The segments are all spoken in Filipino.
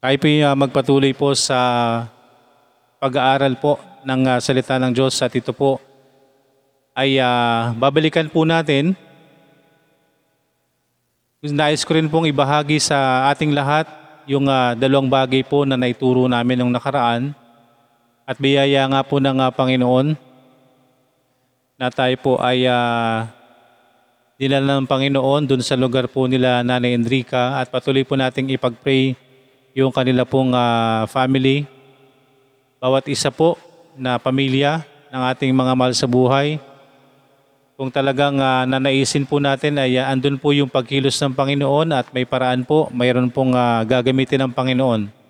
Tayo po uh, magpatuloy po sa pag-aaral po ng uh, salita ng Diyos at ito po ay uh, babalikan po natin. Nais ko rin pong ibahagi sa ating lahat yung uh, dalawang bagay po na naituro namin nung nakaraan at biyaya nga po ng uh, Panginoon na tayo po ay uh, dinala ng Panginoon dun sa lugar po nila Nanay Enrica at patuloy po nating ipag-pray yung kanila pong uh, family. Bawat isa po na pamilya ng ating mga mahal sa buhay. Kung talagang uh, nanaisin po natin ay uh, andun po yung pagkilos ng Panginoon at may paraan po, mayroon pong uh, gagamitin ng Panginoon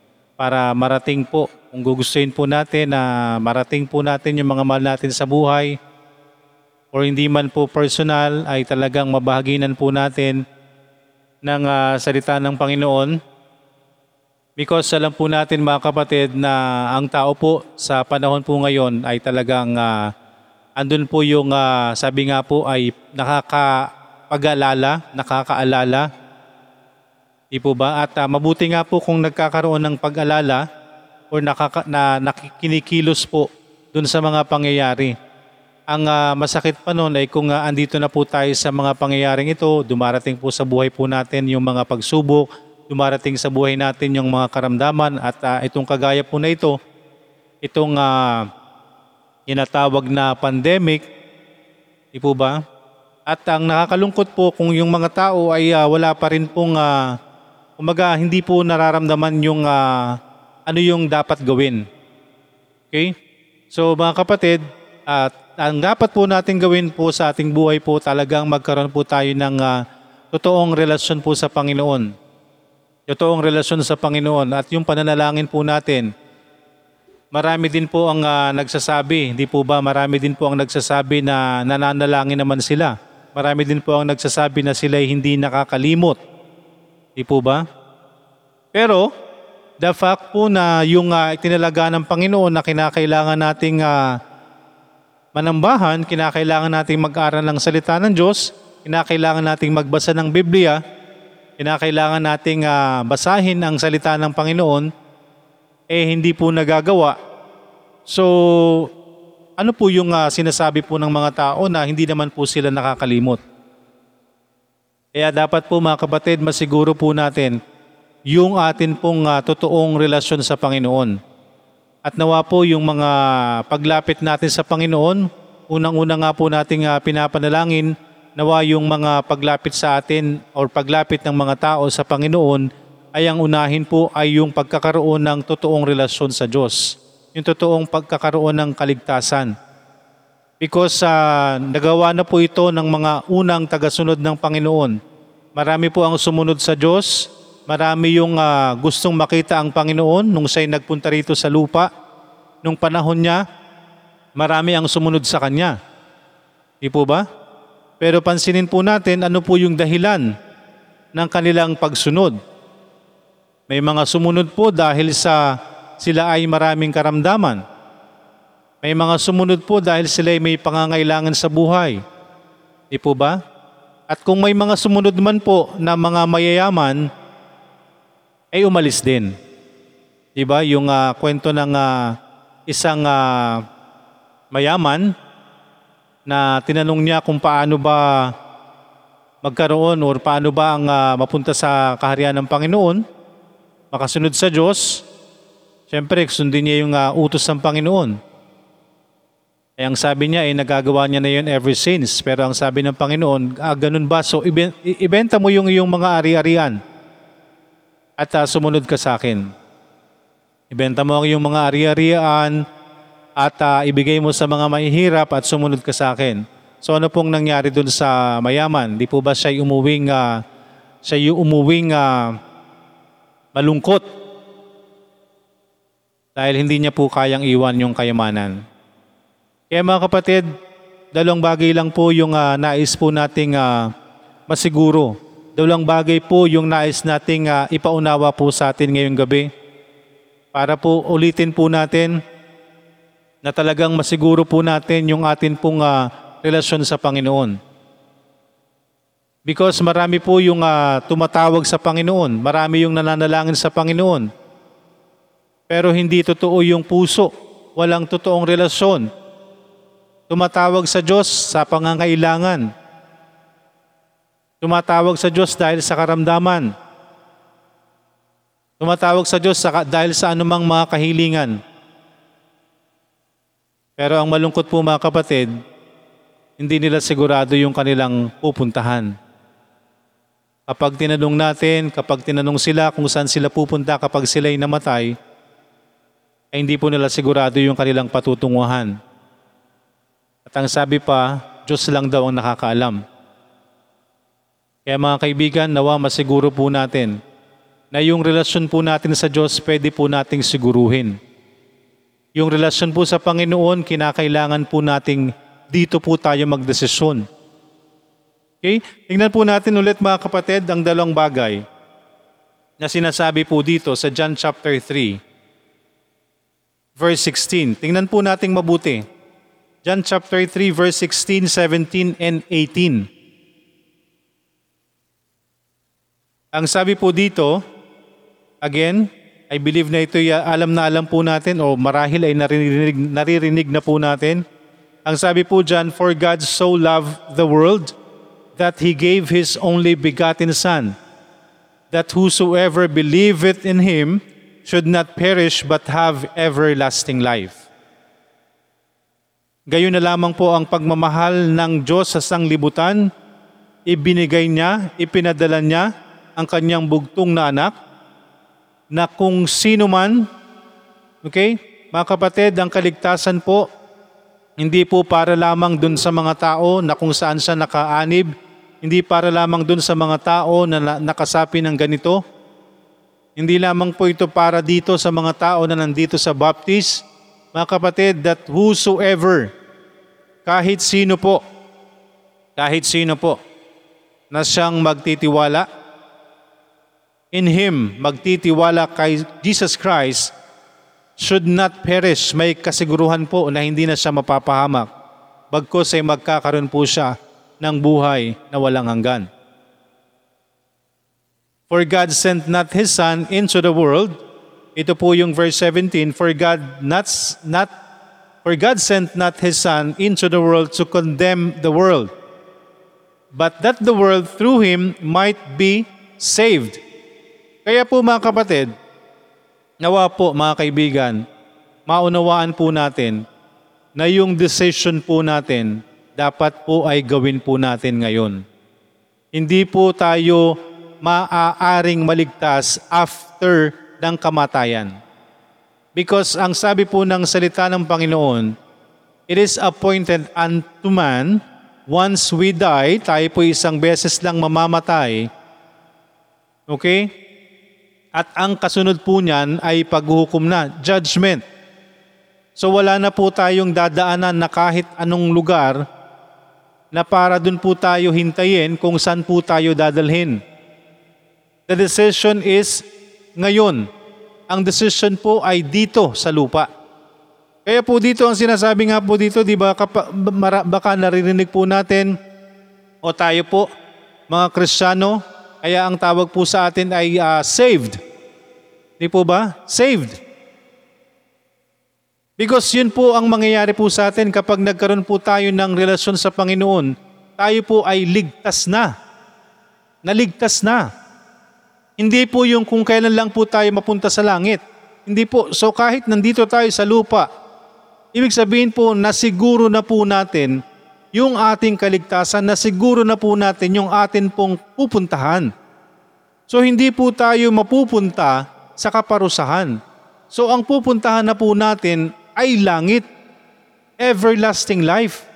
para marating po, kung gugustuhin po natin na marating po natin yung mga mahal natin sa buhay, or hindi man po personal ay talagang mabahaginan po natin ng uh, salita ng Panginoon. Because alam po natin mga kapatid na ang tao po sa panahon po ngayon ay talagang uh, andun po yung uh, sabi nga po ay nakakapag-alala, nakakaalala. Di po ba? At uh, mabuti nga po kung nagkakaroon ng pag-alala or nakaka, na nakikinikilos po dun sa mga pangyayari ang uh, masakit pa noon ay kung uh, andito na po tayo sa mga pangyayaring ito, dumarating po sa buhay po natin yung mga pagsubok, dumarating sa buhay natin yung mga karamdaman at uh, itong kagaya po na ito, itong uh, inatawag na pandemic, di po ba? At ang nakakalungkot po kung yung mga tao ay uh, wala pa rin pong, uh, umaga, hindi po nararamdaman yung uh, ano yung dapat gawin. Okay? So mga kapatid, at ang dapat po natin gawin po sa ating buhay po talagang magkaroon po tayo ng uh, totoong relasyon po sa Panginoon. Totoong relasyon sa Panginoon at yung pananalangin po natin. Marami din po ang uh, nagsasabi, di po ba? Marami din po ang nagsasabi na nananalangin naman sila. Marami din po ang nagsasabi na sila hindi nakakalimot. Di po ba? Pero the fact po na yung uh, itinalaga ng Panginoon na kinakailangan nating uh, manambahan, kinakailangan nating mag-aral ng salita ng Diyos, kinakailangan nating magbasa ng Biblia, kinakailangan nating uh, basahin ang salita ng Panginoon, eh hindi po nagagawa. So, ano po yung uh, sinasabi po ng mga tao na hindi naman po sila nakakalimot? Kaya dapat po mga kapatid, masiguro po natin yung atin pong uh, totoong relasyon sa Panginoon at nawa po yung mga paglapit natin sa Panginoon, unang-una nga po nating uh, pinapanalangin, nawa yung mga paglapit sa atin or paglapit ng mga tao sa Panginoon ay ang unahin po ay yung pagkakaroon ng totoong relasyon sa Diyos. Yung totoong pagkakaroon ng kaligtasan. Because uh, nagawa na po ito ng mga unang tagasunod ng Panginoon. Marami po ang sumunod sa Diyos, Marami yung uh, gustong makita ang Panginoon nung siya'y nagpunta rito sa lupa. Nung panahon niya, marami ang sumunod sa Kanya. Di po ba? Pero pansinin po natin ano po yung dahilan ng kanilang pagsunod. May mga sumunod po dahil sa sila ay maraming karamdaman. May mga sumunod po dahil sila ay may pangangailangan sa buhay. Di po ba? At kung may mga sumunod man po na mga mayayaman, ay umalis din. Diba? Yung uh, kwento ng uh, isang uh, mayaman na tinanong niya kung paano ba magkaroon or paano ba ang uh, mapunta sa kaharian ng Panginoon, makasunod sa Diyos, siyempre sundin niya yung uh, utos ng Panginoon. Eh, ang sabi niya ay eh, nagagawa niya na yun ever since. Pero ang sabi ng Panginoon, ah, ganun ba? So, ibenta mo yung iyong mga ari-arian at uh, sumunod ka sa akin. Ibenta mo ang iyong mga ari-arian at uh, ibigay mo sa mga mahihirap at sumunod ka sa akin. So ano pong nangyari dun sa mayaman? Di po ba siya umuwing, uh, siya umuwing uh, malungkot? Dahil hindi niya po kayang iwan yung kayamanan. Kaya mga kapatid, dalawang bagay lang po yung uh, nais po nating uh, masiguro Dalawang bagay po yung nais nating uh, ipaunawa po sa atin ngayong gabi. Para po ulitin po natin na talagang masiguro po natin yung atin pong uh, relasyon sa Panginoon. Because marami po yung uh, tumatawag sa Panginoon, marami yung nananalangin sa Panginoon. pero hindi totoo yung puso. Walang totoong relasyon. Tumatawag sa Diyos sa pangangailangan. Tumatawag sa Diyos dahil sa karamdaman. Tumatawag sa Diyos sa, dahil sa anumang mga kahilingan. Pero ang malungkot po mga kapatid, hindi nila sigurado yung kanilang pupuntahan. Kapag tinanong natin, kapag tinanong sila kung saan sila pupunta kapag sila'y namatay, ay hindi po nila sigurado yung kanilang patutunguhan. At ang sabi pa, Diyos lang daw ang nakakaalam. Kaya mga kaibigan, nawa masiguro po natin na yung relasyon po natin sa Diyos pwede po nating siguruhin. Yung relasyon po sa Panginoon, kinakailangan po nating dito po tayo magdesisyon. Okay? Tingnan po natin ulit mga kapatid ang dalawang bagay na sinasabi po dito sa John chapter 3 verse 16. Tingnan po nating mabuti. John chapter 3 verse 16, 17 and 18. Ang sabi po dito, again, I believe na ito alam na alam po natin o marahil ay naririnig, naririnig na po natin. Ang sabi po dyan, For God so loved the world that He gave His only begotten Son, that whosoever believeth in Him should not perish but have everlasting life. Gayon na lamang po ang pagmamahal ng Diyos sa sanglibutan, ibinigay niya, ipinadala niya ang kanyang bugtong na anak, na kung sino man, okay, mga kapatid, ang kaligtasan po, hindi po para lamang dun sa mga tao na kung saan siya nakaanib, hindi para lamang dun sa mga tao na nakasapi ng ganito, hindi lamang po ito para dito sa mga tao na nandito sa baptist, mga kapatid, that whosoever, kahit sino po, kahit sino po, na siyang magtitiwala, in Him, magtitiwala kay Jesus Christ, should not perish. May kasiguruhan po na hindi na siya mapapahamak. Bagkos ay magkakaroon po siya ng buhay na walang hanggan. For God sent not His Son into the world. Ito po yung verse 17. For God not, not For God sent not His Son into the world to condemn the world, but that the world through Him might be saved. Kaya po mga kapatid, nawa po mga kaibigan, maunawaan po natin na yung decision po natin dapat po ay gawin po natin ngayon. Hindi po tayo maaaring maligtas after ng kamatayan. Because ang sabi po ng salita ng Panginoon, it is appointed unto man, once we die, tayo po isang beses lang mamamatay, okay? At ang kasunod po niyan ay paghuhukom na, judgment. So wala na po tayong dadaanan na kahit anong lugar na para dun po tayo hintayin kung saan po tayo dadalhin. The decision is ngayon. Ang decision po ay dito sa lupa. Kaya po dito ang sinasabi nga po dito, di ba, kapa, baka naririnig po natin o tayo po, mga Kristiyano, kaya ang tawag po sa atin ay uh, saved. Di po ba? Saved. Because yun po ang mangyayari po sa atin kapag nagkaroon po tayo ng relasyon sa Panginoon. Tayo po ay ligtas na. Naligtas na. Hindi po yung kung kailan lang po tayo mapunta sa langit. Hindi po. So kahit nandito tayo sa lupa, ibig sabihin po na siguro na po natin yung ating kaligtasan na siguro na po natin yung atin pong pupuntahan. So hindi po tayo mapupunta sa kaparusahan. So ang pupuntahan na po natin ay langit, everlasting life.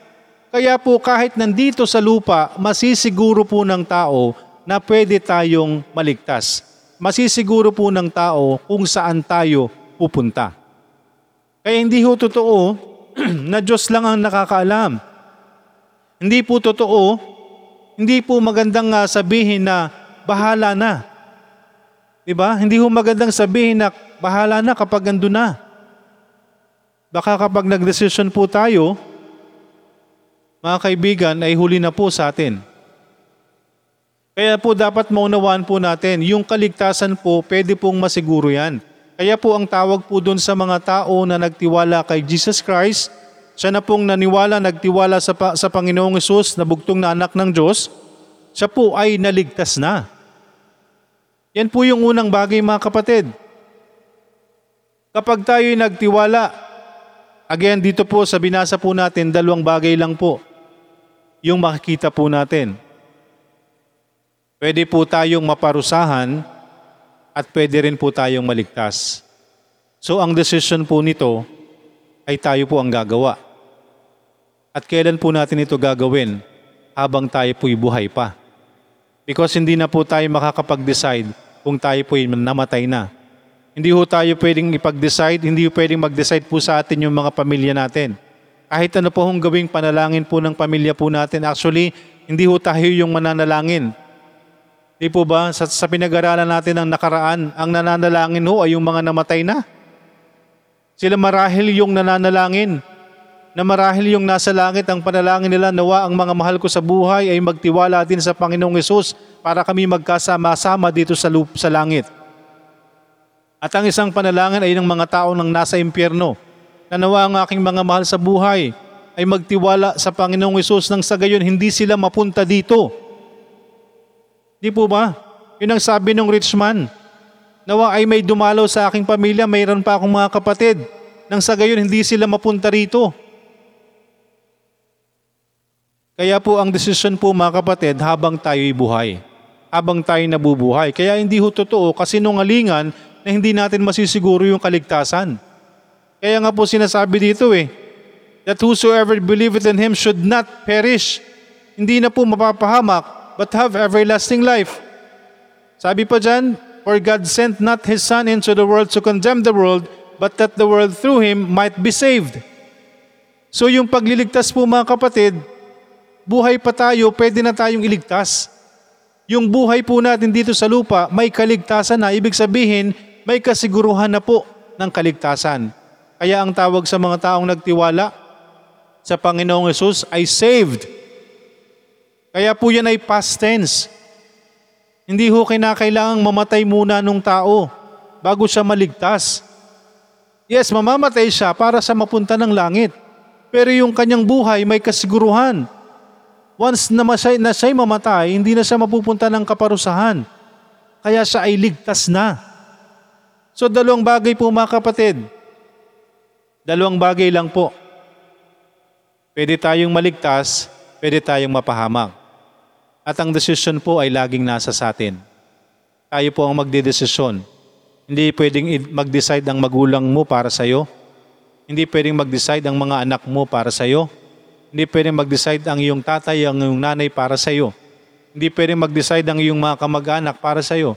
Kaya po kahit nandito sa lupa, masisiguro po ng tao na pwede tayong maligtas. Masisiguro po ng tao kung saan tayo pupunta. Kaya hindi ho totoo na Diyos lang ang nakakaalam hindi po totoo, hindi po magandang uh, sabihin na bahala na. 'Di ba? Hindi po magandang sabihin na bahala na kapag ando na. Baka kapag nagdesisyon po tayo, mga kaibigan, ay huli na po sa atin. Kaya po dapat maunawaan po natin, yung kaligtasan po, pwede pong masiguro yan. Kaya po ang tawag po doon sa mga tao na nagtiwala kay Jesus Christ, siya na pong naniwala, nagtiwala sa, sa Panginoong Yesus na bugtong na anak ng Diyos, siya po ay naligtas na. Yan po yung unang bagay mga kapatid. Kapag tayo'y nagtiwala, again dito po sa binasa po natin, dalawang bagay lang po yung makikita po natin. Pwede po tayong maparusahan at pwede rin po tayong maligtas. So ang decision po nito ay tayo po ang gagawa. At kailan po natin ito gagawin? Habang tayo po'y buhay pa. Because hindi na po tayo makakapag-decide kung tayo po'y namatay na. Hindi ho tayo pwedeng ipag-decide, hindi ho pwedeng mag-decide po sa atin yung mga pamilya natin. Kahit ano po hong gawing panalangin po ng pamilya po natin, actually, hindi ho tayo yung mananalangin. Di po ba? Sa, sa pinag-aralan natin ng nakaraan, ang nananalangin ho ay yung mga namatay na. Sila marahil yung nananalangin, na marahil yung nasa langit ang panalangin nila, nawa ang mga mahal ko sa buhay ay magtiwala din sa Panginoong Yesus para kami magkasama-sama dito sa, lup, sa langit. At ang isang panalangin ay ng mga tao nang nasa impyerno, na nawa ang aking mga mahal sa buhay ay magtiwala sa Panginoong Yesus nang sa gayon hindi sila mapunta dito. Di po ba? Yun ang sabi ng rich man. Nawa ay may dumalaw sa aking pamilya, mayroon pa akong mga kapatid. Nang sa gayon hindi sila mapunta rito. Kaya po ang desisyon po mga kapatid habang tayo'y buhay. Habang tayo nabubuhay. Kaya hindi ho totoo kasi nungalingan na hindi natin masisiguro yung kaligtasan. Kaya nga po sinasabi dito eh, that whosoever believeth in Him should not perish. Hindi na po mapapahamak, but have everlasting life. Sabi pa dyan, For God sent not His Son into the world to condemn the world, but that the world through Him might be saved. So yung pagliligtas po mga kapatid, buhay pa tayo, pwede na tayong iligtas. Yung buhay po natin dito sa lupa, may kaligtasan na. Ibig sabihin, may kasiguruhan na po ng kaligtasan. Kaya ang tawag sa mga taong nagtiwala sa Panginoong Yesus ay saved. Kaya po yan ay past tense. Hindi ho kinakailangang mamatay muna nung tao bago siya maligtas. Yes, mamamatay siya para sa mapunta ng langit. Pero yung kanyang buhay may kasiguruhan. Once na, masay, na siya'y mamatay, hindi na siya mapupunta ng kaparusahan. Kaya siya ay ligtas na. So dalawang bagay po mga kapatid. Dalawang bagay lang po. Pwede tayong maligtas, pwede tayong mapahamak. At ang desisyon po ay laging nasa sa atin. Tayo po ang magdedesisyon. Hindi pwedeng mag-decide ang magulang mo para sa iyo. Hindi pwedeng mag-decide ang mga anak mo para sa iyo. Hindi pwedeng mag-decide ang iyong tatay, ang iyong nanay para sa iyo. Hindi pwedeng mag-decide ang iyong mga kamag-anak para sa iyo.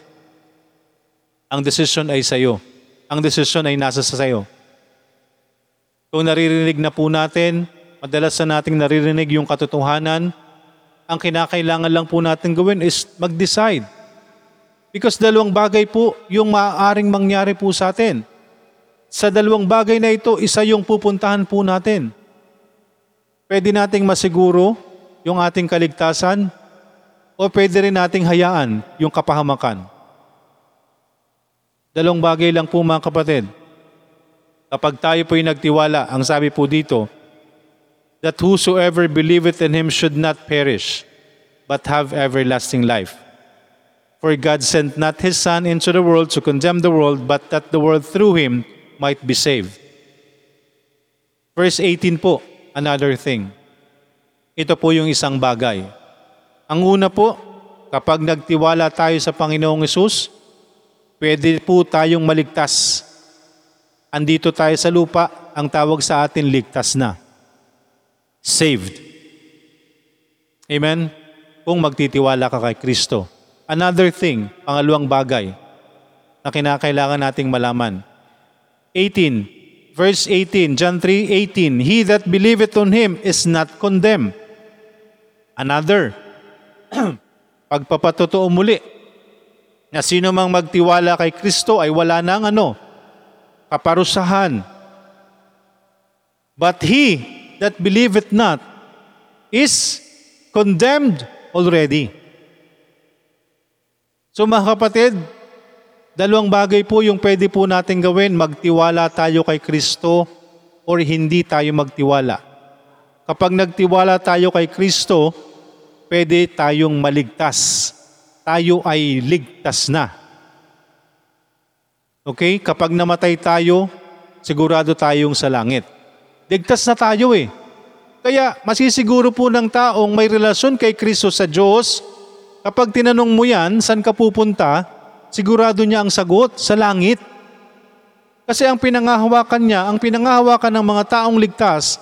Ang desisyon ay sa iyo. Ang desisyon ay nasa sa iyo. Kung naririnig na po natin, madalas na nating naririnig yung katotohanan, ang kinakailangan lang po natin gawin is mag-decide. Because dalawang bagay po yung maaaring mangyari po sa atin. Sa dalawang bagay na ito, isa yung pupuntahan po natin. Pwede nating masiguro yung ating kaligtasan o pwede rin nating hayaan yung kapahamakan. Dalawang bagay lang po mga kapatid. Kapag tayo po'y nagtiwala, ang sabi po dito, that whosoever believeth in him should not perish, but have everlasting life. For God sent not his Son into the world to condemn the world, but that the world through him might be saved. Verse 18 po, another thing. Ito po yung isang bagay. Ang una po, kapag nagtiwala tayo sa Panginoong Yesus, pwede po tayong maligtas. Andito tayo sa lupa, ang tawag sa atin ligtas na saved. Amen? Kung magtitiwala ka kay Kristo. Another thing, pangalawang bagay na kinakailangan nating malaman. 18, verse 18, John 3:18, He that believeth on Him is not condemned. Another, pagpapatotoo muli, na sino mang magtiwala kay Kristo ay wala nang ano, kaparusahan. But he that believeth not is condemned already. So mga kapatid, Dalawang bagay po yung pwede po natin gawin, magtiwala tayo kay Kristo or hindi tayo magtiwala. Kapag nagtiwala tayo kay Kristo, pwede tayong maligtas. Tayo ay ligtas na. Okay? Kapag namatay tayo, sigurado tayong sa langit. Ligtas na tayo eh. Kaya masisiguro po ng taong may relasyon kay Kristo sa Diyos, kapag tinanong mo yan, saan ka pupunta, sigurado niya ang sagot, sa langit. Kasi ang pinangahawakan niya, ang pinangahawakan ng mga taong ligtas,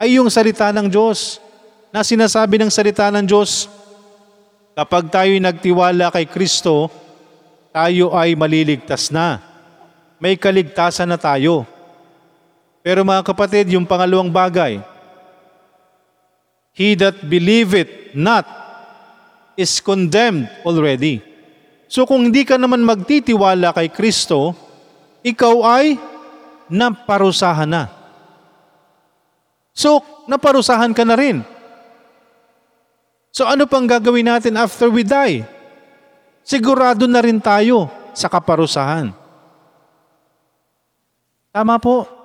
ay yung salita ng Diyos. Na sinasabi ng salita ng Diyos, kapag tayo'y nagtiwala kay Kristo, tayo ay maliligtas na. May kaligtasan na tayo. Pero mga kapatid, yung pangalawang bagay, He that believeth not is condemned already. So kung hindi ka naman magtitiwala kay Kristo, ikaw ay naparusahan na. So, naparusahan ka na rin. So ano pang gagawin natin after we die? Sigurado na rin tayo sa kaparusahan. Tama po.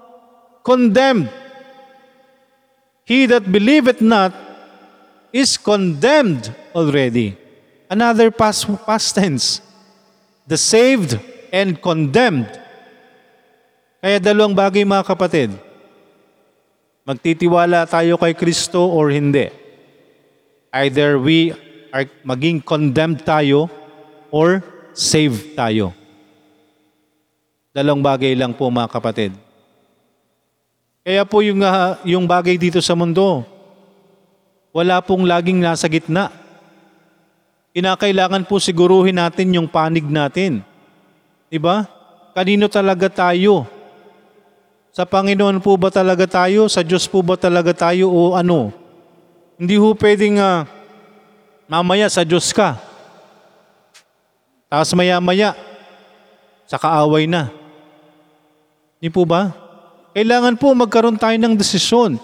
Condemned. He that believeth not is condemned already. Another past, past tense. The saved and condemned. Kaya dalawang bagay mga kapatid. Magtitiwala tayo kay Kristo or hindi. Either we are maging condemned tayo or saved tayo. Dalawang bagay lang po mga kapatid. Kaya po yung, ah, yung bagay dito sa mundo, wala pong laging nasa gitna. Kinakailangan po siguruhin natin yung panig natin. Diba? Kanino talaga tayo? Sa Panginoon po ba talaga tayo? Sa Diyos po ba talaga tayo o ano? Hindi ho pwedeng ah, mamaya sa Diyos ka. Tapos maya-maya, sa kaaway na. Hindi po ba? Kailangan po magkaroon tayo ng desisyon.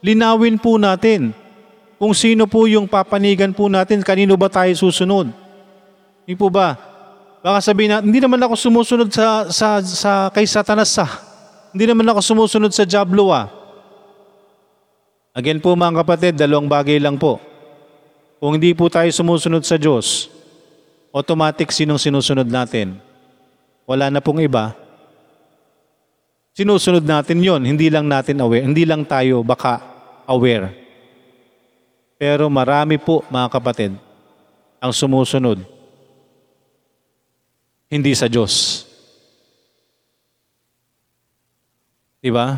Linawin po natin kung sino po yung papanigan po natin, kanino ba tayo susunod. Hindi po ba? Baka sabihin na, hindi naman ako sumusunod sa, sa, sa kay Satanas sa. Hindi naman ako sumusunod sa Diablo ah. Again po mga kapatid, dalawang bagay lang po. Kung hindi po tayo sumusunod sa Diyos, automatic sinong sinusunod natin? Wala na pong iba. Sinusunod natin yon, hindi lang natin aware, hindi lang tayo baka aware. Pero marami po mga kapatid ang sumusunod. Hindi sa Diyos. Diba?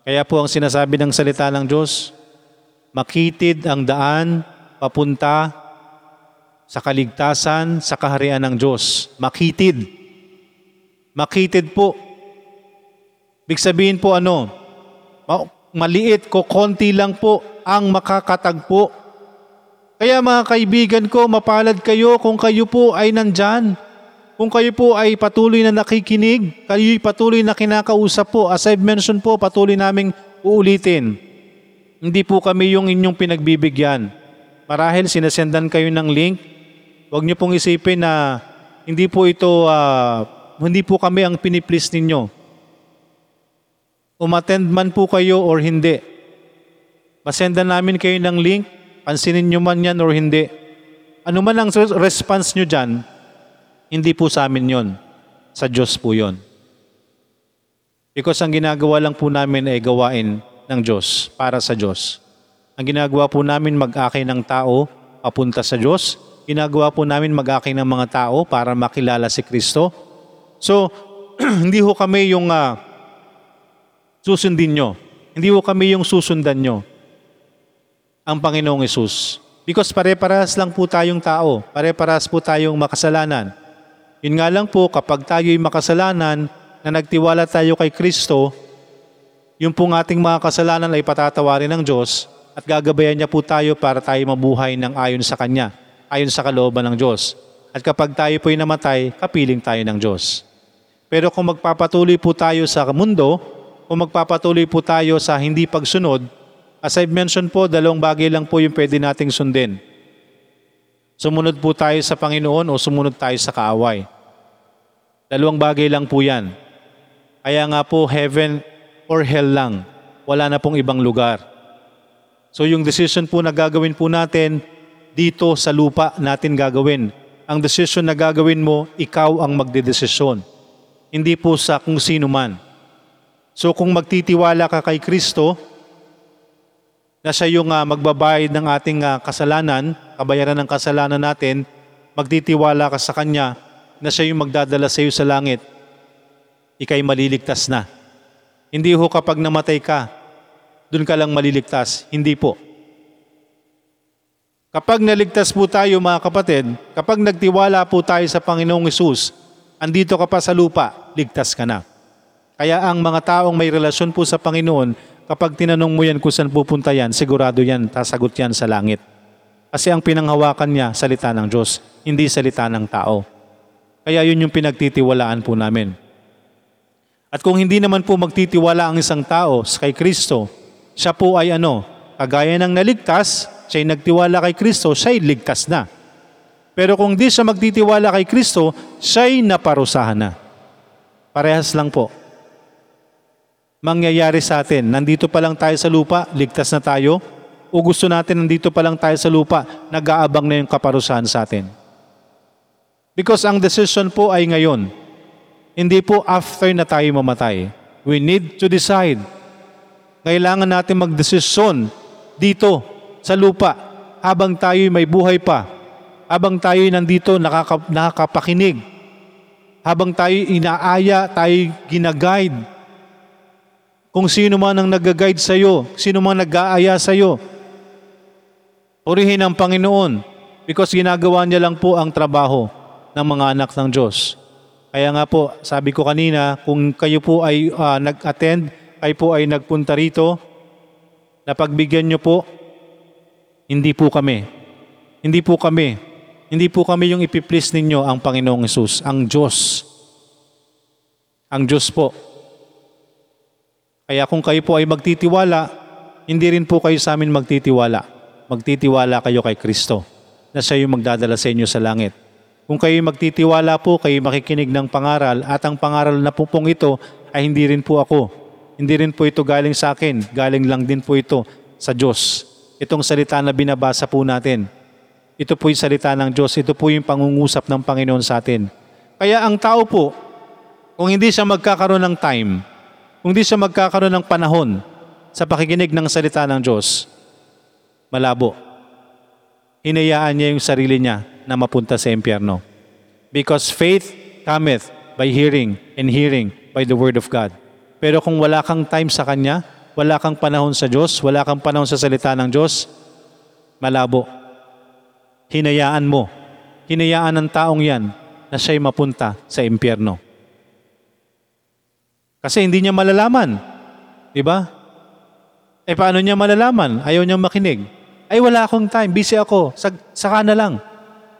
Kaya po ang sinasabi ng salita ng Diyos, makitid ang daan papunta sa kaligtasan, sa kaharian ng Diyos. Makitid. Makitid po. Big sabihin po ano, ma- maliit ko, konti lang po ang makakatagpo. Kaya mga kaibigan ko, mapalad kayo kung kayo po ay nandyan. Kung kayo po ay patuloy na nakikinig, kayo'y patuloy na kinakausap po. As I've mentioned po, patuloy naming uulitin. Hindi po kami yung inyong pinagbibigyan. Marahil sinasendan kayo ng link, huwag niyo pong isipin na hindi po ito, ah, hindi po kami ang piniplis ninyo. Umattend man po kayo or hindi. Masendan namin kayo ng link, pansinin nyo man yan or hindi. Ano man ang res- response nyo dyan, hindi po sa amin yon. Sa Diyos po yon. Because ang ginagawa lang po namin ay gawain ng Diyos, para sa Diyos. Ang ginagawa po namin mag-akay ng tao papunta sa Diyos. Ginagawa po namin mag-akay ng mga tao para makilala si Kristo. So, hindi ho kami yung ah, susundin nyo. Hindi ho kami yung susundan nyo. Ang Panginoong Yesus. Because pare-parehas lang po tayong tao. Pare-parehas po tayong makasalanan. Yun nga lang po, kapag tayo'y makasalanan, na nagtiwala tayo kay Kristo, yung pong ating mga kasalanan ay patatawarin ng Diyos at gagabayan niya po tayo para tayo mabuhay ng ayon sa Kanya, ayon sa kalooban ng Diyos. At kapag tayo po'y namatay, kapiling tayo ng Diyos. Pero kung magpapatuloy po tayo sa mundo, kung magpapatuloy po tayo sa hindi pagsunod, as I've mentioned po, dalawang bagay lang po yung pwede nating sundin. Sumunod po tayo sa Panginoon o sumunod tayo sa kaaway. Dalawang bagay lang po yan. Kaya nga po, heaven or hell lang. Wala na pong ibang lugar. So yung decision po na gagawin po natin, dito sa lupa natin gagawin. Ang decision na gagawin mo, ikaw ang magdedesisyon. Hindi po sa kung sino man. So kung magtitiwala ka kay Kristo, na siya yung ah, magbabayad ng ating ah, kasalanan, kabayaran ng kasalanan natin, magtitiwala ka sa Kanya na siya yung magdadala sa iyo sa langit, ikay maliligtas na. Hindi ho kapag namatay ka, doon ka lang maliligtas. Hindi po. Kapag naligtas po tayo mga kapatid, kapag nagtiwala po tayo sa Panginoong Isus, andito ka pa sa lupa, ligtas ka na. Kaya ang mga taong may relasyon po sa Panginoon, kapag tinanong mo yan kung saan pupunta yan, sigurado yan, tasagot yan sa langit. Kasi ang pinanghawakan niya, salita ng Diyos, hindi salita ng tao. Kaya yun yung pinagtitiwalaan po namin. At kung hindi naman po magtitiwala ang isang tao kay Kristo, siya po ay ano, kagaya ng naligtas, siya'y nagtiwala kay Kristo, siya'y ligtas na. Pero kung di siya magtitiwala kay Kristo, siya'y naparusahan na. Parehas lang po. Mangyayari sa atin, nandito pa lang tayo sa lupa, ligtas na tayo, o gusto natin nandito pa lang tayo sa lupa, nag-aabang na yung kaparusahan sa atin. Because ang decision po ay ngayon. Hindi po after na tayo mamatay. We need to decide. Kailangan natin magdesisyon dito sa lupa habang tayo may buhay pa. Habang tayo nandito nakaka, nakakapakinig. Habang tayo inaaya, tayo ginaguide. Kung sino man ang nag-guide sa iyo, sino man nag-aaya sa iyo, purihin ang Panginoon because ginagawa niya lang po ang trabaho ng mga anak ng Diyos. Kaya nga po, sabi ko kanina, kung kayo po ay ah, nag-attend, kayo po ay nagpunta rito, napagbigyan nyo po, hindi po kami. Hindi po kami. Hindi po kami yung ipiplease ninyo ang Panginoong Yesus, ang Diyos. Ang Diyos po. Kaya kung kayo po ay magtitiwala, hindi rin po kayo sa amin magtitiwala. Magtitiwala kayo kay Kristo na siya yung magdadala sa inyo sa langit. Kung kayo magtitiwala po, kayo makikinig ng pangaral at ang pangaral na po pong ito ay hindi rin po ako. Hindi rin po ito galing sa akin. Galing lang din po ito sa Diyos. Itong salita na binabasa po natin. Ito po yung salita ng Diyos. Ito po yung pangungusap ng Panginoon sa atin. Kaya ang tao po, kung hindi siya magkakaroon ng time, kung hindi siya magkakaroon ng panahon sa pakikinig ng salita ng Diyos, malabo. Hinayaan niya yung sarili niya na mapunta sa impyerno. Because faith cometh by hearing and hearing by the word of God. Pero kung wala kang time sa Kanya, wala kang panahon sa Diyos, wala kang panahon sa salita ng Diyos, malabo. Hinayaan mo. Hinayaan ng taong yan na siya'y mapunta sa impyerno. Kasi hindi niya malalaman. Di ba? Eh paano niya malalaman? Ayaw niyang makinig. Ay wala akong time, busy ako, Sag, saka na lang.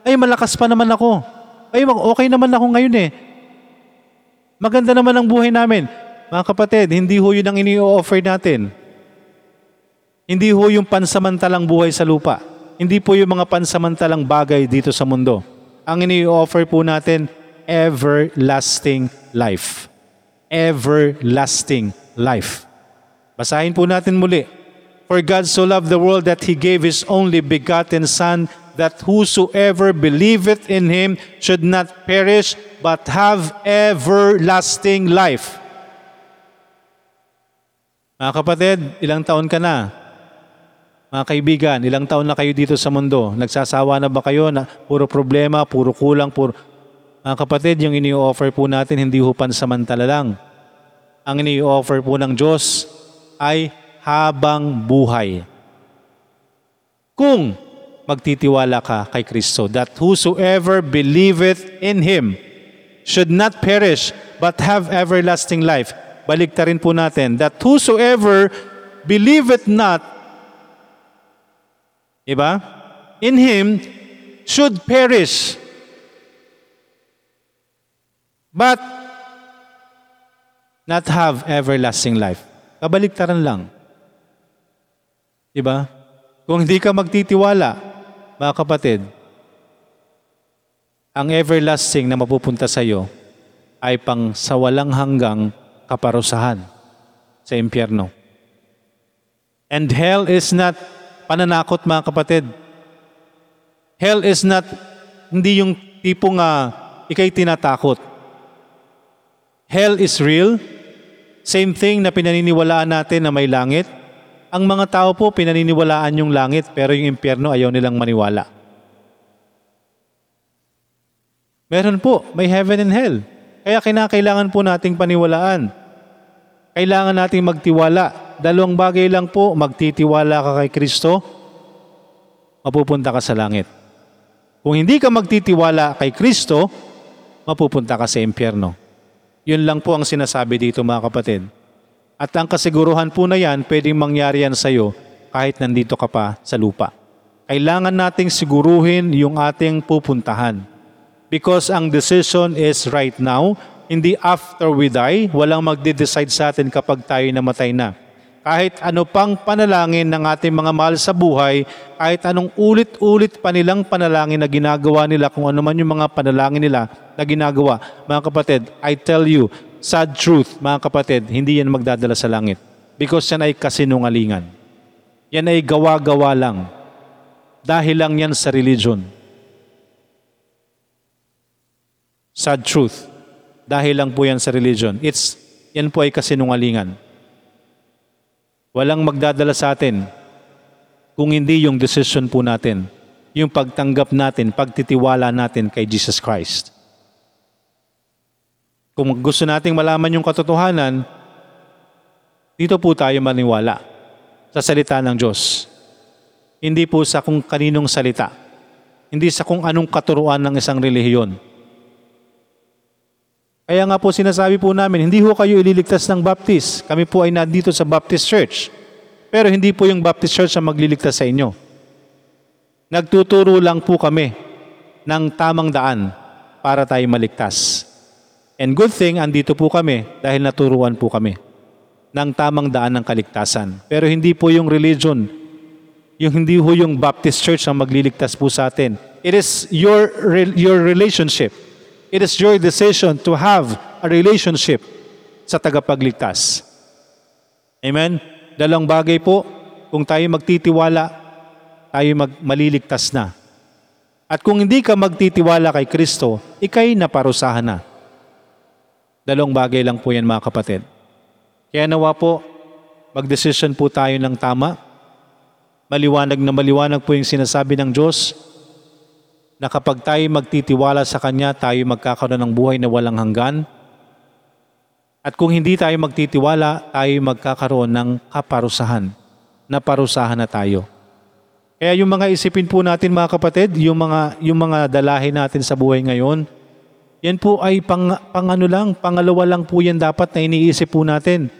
Ay malakas pa naman ako. Ay okay naman ako ngayon eh. Maganda naman ang buhay namin. Mga kapatid, hindi ho yun ang ini-offer natin. Hindi ho yung pansamantalang buhay sa lupa. Hindi po yung mga pansamantalang bagay dito sa mundo. Ang ini-offer po natin, everlasting life everlasting life. Basahin po natin muli. For God so loved the world that He gave His only begotten Son, that whosoever believeth in Him should not perish, but have everlasting life. Mga kapatid, ilang taon ka na? Mga kaibigan, ilang taon na kayo dito sa mundo? Nagsasawa na ba kayo na puro problema, puro kulang, puro... Mga kapatid, yung ini-offer po natin hindi ho pansamantala lang. Ang ini-offer po ng Diyos ay habang buhay. Kung magtitiwala ka kay Kristo, that whosoever believeth in Him should not perish but have everlasting life. Baliktarin po natin, that whosoever believeth not, diba? In Him should perish but not have everlasting life. Kabaliktaran lang. Diba? Kung hindi ka magtitiwala, mga kapatid, ang everlasting na mapupunta sa iyo, ay pang sa walang hanggang kaparusahan sa impyerno. And hell is not pananakot mga kapatid. Hell is not hindi yung tipong uh, ikay tinatakot. Hell is real. Same thing na pinaniniwalaan natin na may langit. Ang mga tao po pinaniniwalaan yung langit pero yung impyerno ayaw nilang maniwala. Meron po, may heaven and hell. Kaya kinakailangan po nating paniwalaan. Kailangan nating magtiwala. Dalawang bagay lang po, magtitiwala ka kay Kristo, mapupunta ka sa langit. Kung hindi ka magtitiwala kay Kristo, mapupunta ka sa impyerno. Yun lang po ang sinasabi dito mga kapatid. At ang kasiguruhan po na yan, pwedeng mangyari yan sa kahit nandito ka pa sa lupa. Kailangan nating siguruhin yung ating pupuntahan. Because ang decision is right now, hindi after we die, walang magde-decide sa atin kapag tayo namatay na. Kahit ano pang panalangin ng ating mga mahal sa buhay, kahit anong ulit-ulit pa nilang panalangin na ginagawa nila, kung ano man yung mga panalangin nila na ginagawa, mga kapatid, I tell you, sad truth, mga kapatid, hindi yan magdadala sa langit. Because yan ay kasinungalingan. Yan ay gawa-gawa lang. Dahil lang yan sa religion. Sad truth. Dahil lang po yan sa religion. It's, yan po ay kasinungalingan. Walang magdadala sa atin kung hindi yung decision po natin, yung pagtanggap natin, pagtitiwala natin kay Jesus Christ. Kung gusto nating malaman yung katotohanan, dito po tayo maniwala sa salita ng Diyos. Hindi po sa kung kaninong salita. Hindi sa kung anong katuruan ng isang relihiyon. Kaya nga po sinasabi po namin, hindi ho kayo ililigtas ng Baptist. Kami po ay nandito sa Baptist Church. Pero hindi po yung Baptist Church ang magliligtas sa inyo. Nagtuturo lang po kami ng tamang daan para tayo maligtas. And good thing, andito po kami dahil naturuan po kami ng tamang daan ng kaligtasan. Pero hindi po yung religion, yung hindi ho yung Baptist Church ang magliligtas po sa atin. It is your, your relationship It is your decision to have a relationship sa tagapagligtas. Amen? Dalawang bagay po, kung tayo magtitiwala, tayo mag maliligtas na. At kung hindi ka magtitiwala kay Kristo, ikay naparusahan na. Dalawang bagay lang po yan mga kapatid. Kaya nawa po, magdesisyon po tayo ng tama. Maliwanag na maliwanag po yung sinasabi ng Diyos na kapag tayo magtitiwala sa Kanya, tayo magkakaroon ng buhay na walang hanggan. At kung hindi tayo magtitiwala, tayo magkakaroon ng kaparusahan. Naparusahan na tayo. Kaya yung mga isipin po natin mga kapatid, yung mga, yung mga dalahin natin sa buhay ngayon, yan po ay pang, pang ano lang, pangalawa lang po yan dapat na iniisip po natin.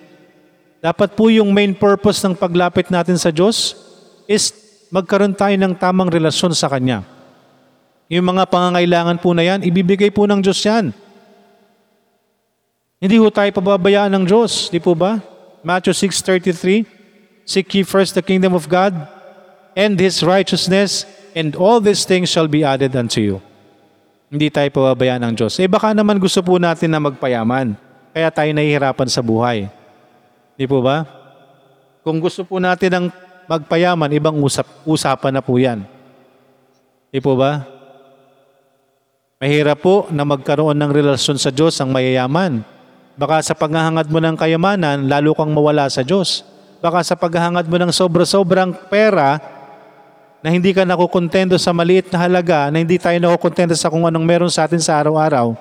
Dapat po yung main purpose ng paglapit natin sa Diyos is magkaroon tayo ng tamang relasyon sa Kanya. Yung mga pangangailangan po na yan, ibibigay po ng Diyos yan. Hindi po tayo pababayaan ng Diyos, di po ba? Matthew 6.33, Seek ye first the kingdom of God and His righteousness, and all these things shall be added unto you. Hindi tayo pababayaan ng Diyos. Eh baka naman gusto po natin na magpayaman, kaya tayo nahihirapan sa buhay. Di po ba? Kung gusto po natin ng magpayaman, ibang usap, usapan na po yan. Di po ba? Mahirap po na magkaroon ng relasyon sa Diyos ang mayayaman. Baka sa paghahangad mo ng kayamanan, lalo kang mawala sa Diyos. Baka sa paghahangad mo ng sobra-sobrang pera, na hindi ka nakukontento sa maliit na halaga, na hindi tayo nakukontento sa kung anong meron sa atin sa araw-araw,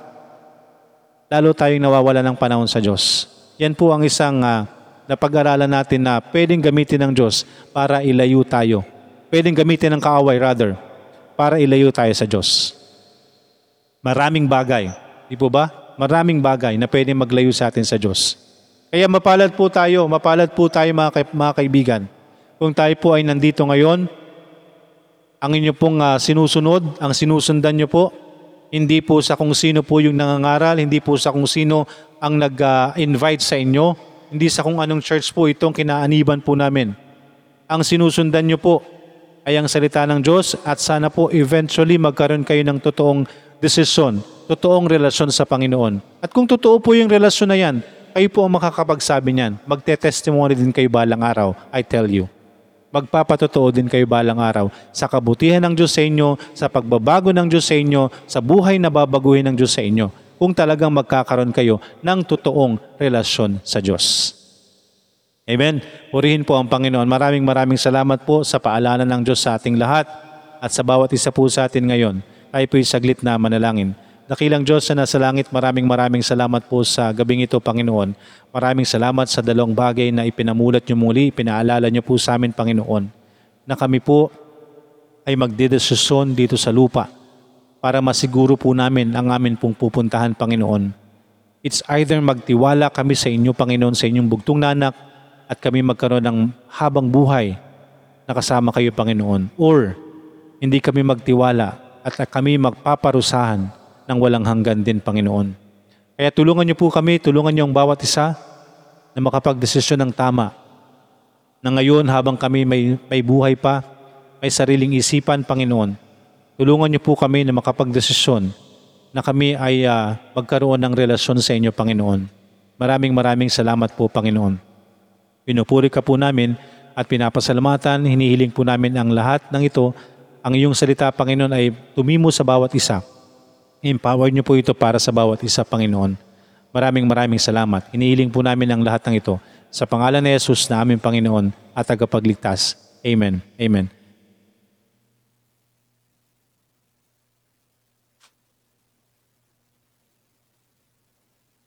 lalo tayong nawawala ng panahon sa Diyos. Yan po ang isang uh, napag-aralan natin na pwedeng gamitin ng Diyos para ilayo tayo. Pwedeng gamitin ng kaaway rather, para ilayo tayo sa Diyos. Maraming bagay. Di po ba? Maraming bagay na pwede maglayo sa atin sa Diyos. Kaya mapalad po tayo, mapalad po tayo mga, kay, mga kaibigan. Kung tayo po ay nandito ngayon, ang inyo pong uh, sinusunod, ang sinusundan nyo po, hindi po sa kung sino po yung nangangaral, hindi po sa kung sino ang nag-invite uh, sa inyo, hindi sa kung anong church po itong kinaaniban po namin. Ang sinusundan nyo po ay ang salita ng Diyos at sana po eventually magkaroon kayo ng totoong desisyon totoong relasyon sa Panginoon. At kung totoo po yung relasyon na yan, kayo po ang makakapagsabi niyan. Magte-testimony din kayo balang araw, I tell you. Magpapatotoo din kayo balang araw sa kabutihan ng Diyos sa inyo, sa pagbabago ng Diyos sa inyo, sa buhay na babaguhin ng Diyos sa inyo. Kung talagang magkakaroon kayo ng totoong relasyon sa Diyos. Amen. Purihin po ang Panginoon. Maraming maraming salamat po sa paalala ng Diyos sa ating lahat at sa bawat isa po sa atin ngayon. Tayo po'y saglit na manalangin. Dakilang Diyos na nasa langit, maraming maraming salamat po sa gabing ito, Panginoon. Maraming salamat sa dalawang bagay na ipinamulat niyo muli, pinaalala niyo po sa amin, Panginoon, na kami po ay magdedesisyon dito sa lupa para masiguro po namin ang amin pong pupuntahan, Panginoon. It's either magtiwala kami sa inyo, Panginoon, sa inyong bugtong nanak at kami magkaroon ng habang buhay na kasama kayo, Panginoon. Or hindi kami magtiwala at kami magpaparusahan ng walang hanggan din, Panginoon. Kaya tulungan niyo po kami, tulungan niyo ang bawat isa na makapagdesisyon ng tama. Na ngayon habang kami may, may buhay pa, may sariling isipan, Panginoon, tulungan niyo po kami na makapagdesisyon na kami ay ah, magkaroon ng relasyon sa inyo, Panginoon. Maraming maraming salamat po, Panginoon. Pinupuri ka po namin at pinapasalamatan, hinihiling po namin ang lahat ng ito. Ang iyong salita, Panginoon, ay tumimo sa bawat isa. Empower niyo po ito para sa bawat isa, Panginoon. Maraming maraming salamat. Hinihiling po namin ang lahat ng ito sa pangalan ni Jesus na aming Panginoon at tagapagligtas. Amen. Amen.